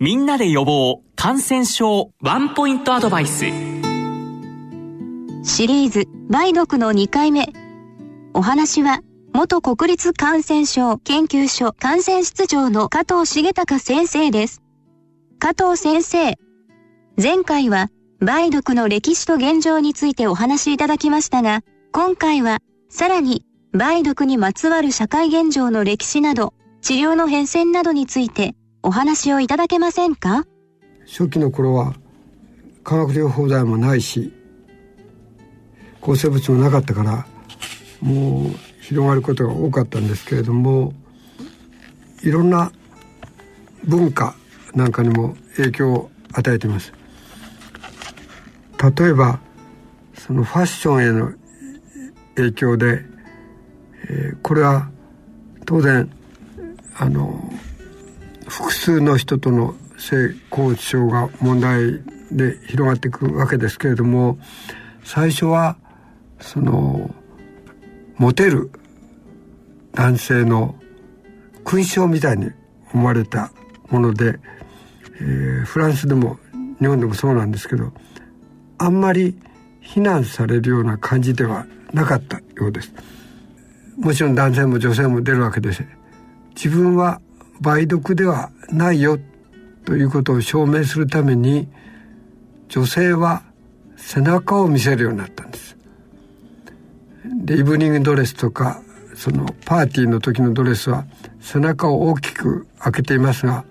みんなで予防感染症。ワンポイントアドバイス。シリーズ梅毒の2回目。お話は元国立感染症研究所感染室長の加藤重隆先生です。加藤先生前回は梅毒の歴史と現状についてお話しいただきましたが今回はさらに梅毒にまつわる社会現状の歴史など治療の変遷などについてお話をいただけませんか？初期の頃は化学療法剤もないし抗生物もなかったからもう広がることが多かったんですけれどもいろんな文化なんかにも影響を与えています。例えばそのファッションへの影響で、えー、これは当然あの複数の人との性交渉が問題で広がっていくわけですけれども最初はそのモテる男性の勲章みたいに思われたもので、えー、フランスでも日本でもそうなんですけどあんまり非難されるような感じではなかったようです。もちろん男性も女性も出るわけです。自分は梅毒ではないよということを証明するために女性は背中を見せるようになったんです。でイブニングドレスとかそのパーティーの時のドレスは背中を大きく開けていますが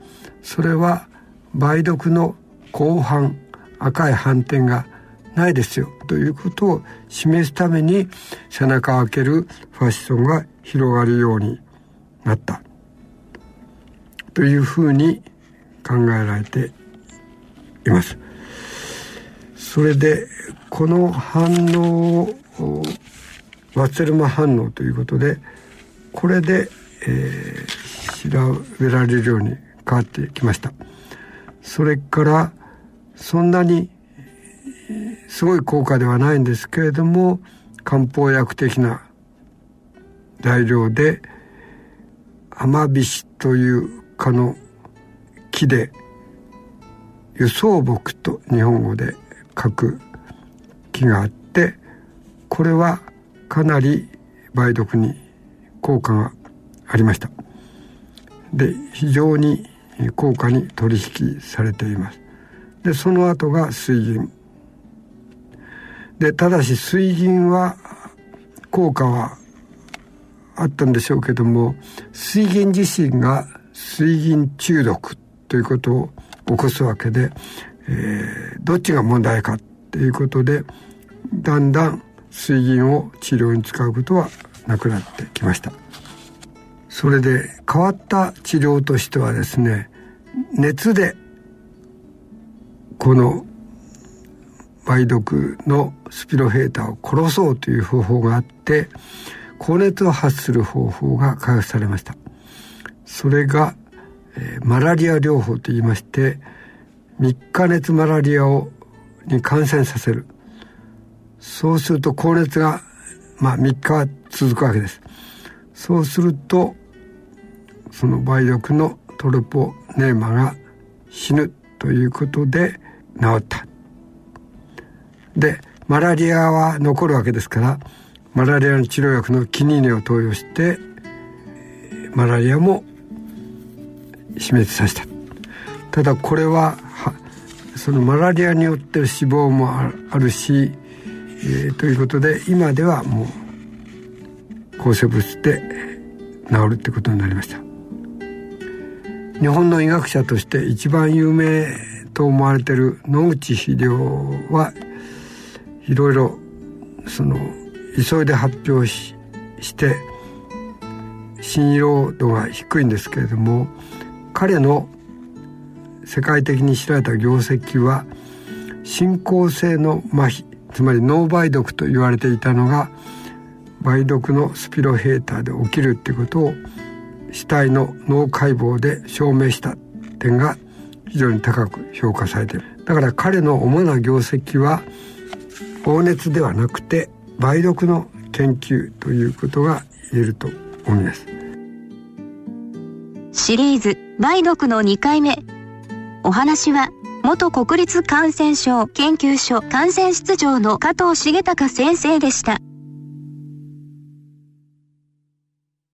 それは梅毒の後半赤い斑点がないですよということを示すために背中を開けるファッションが広がるようになった。というふうに考えられています。それでこの反応をワッツェルマ反応ということでこれで、えー、調べられるように変わってきました。それからそんなにすごい効果ではないんですけれども漢方薬的な材料でアマビシという科の木で輸送木と日本語で書く木があってこれはかなり梅毒に効果がありました。で非常に高価に取引されています。でその後が水銀。でただし水銀は効果はあったんでしょうけども水銀自身が水銀中毒ということを起こすわけで、えー、どっちが問題かっていうことでだんだん水銀を治療に使うことはなくなってきました。それで変わった治療としてはですね熱でこの梅毒のスピロヘータを殺そうという方法があって高熱を発する方法が開発されました。それが、えー、マラリア療法といいまして3日熱マラリアをに感染させる。そうすると高熱が、まあ、3日続くわけです。そうするとその梅毒のトルポネーマが死ぬということで治った。でマラリアは残るわけですからマラリアの治療薬のキニーネを投与してマラリアも死滅させた。ただこれはそのマラリアによって死亡もあるし、えー、ということで今ではもう抗生物質で治るってことになりました。日本の医学者として一番有名と思われてる野口英世はいろいろその急いで発表しして信用度が低いんですけれども彼の世界的に知られた業績は進行性の麻痺つまり脳梅毒と言われていたのが梅毒のスピロヘーターで起きるっていうことを死体の脳解剖で証明した点が非常に高く評価されている。だから彼の主な業績は高熱ではなくて梅毒の研究ということが言えると思います。シリーズ梅毒の2回目お話は、元国立感染症研究所感染室長の加藤重隆先生でした。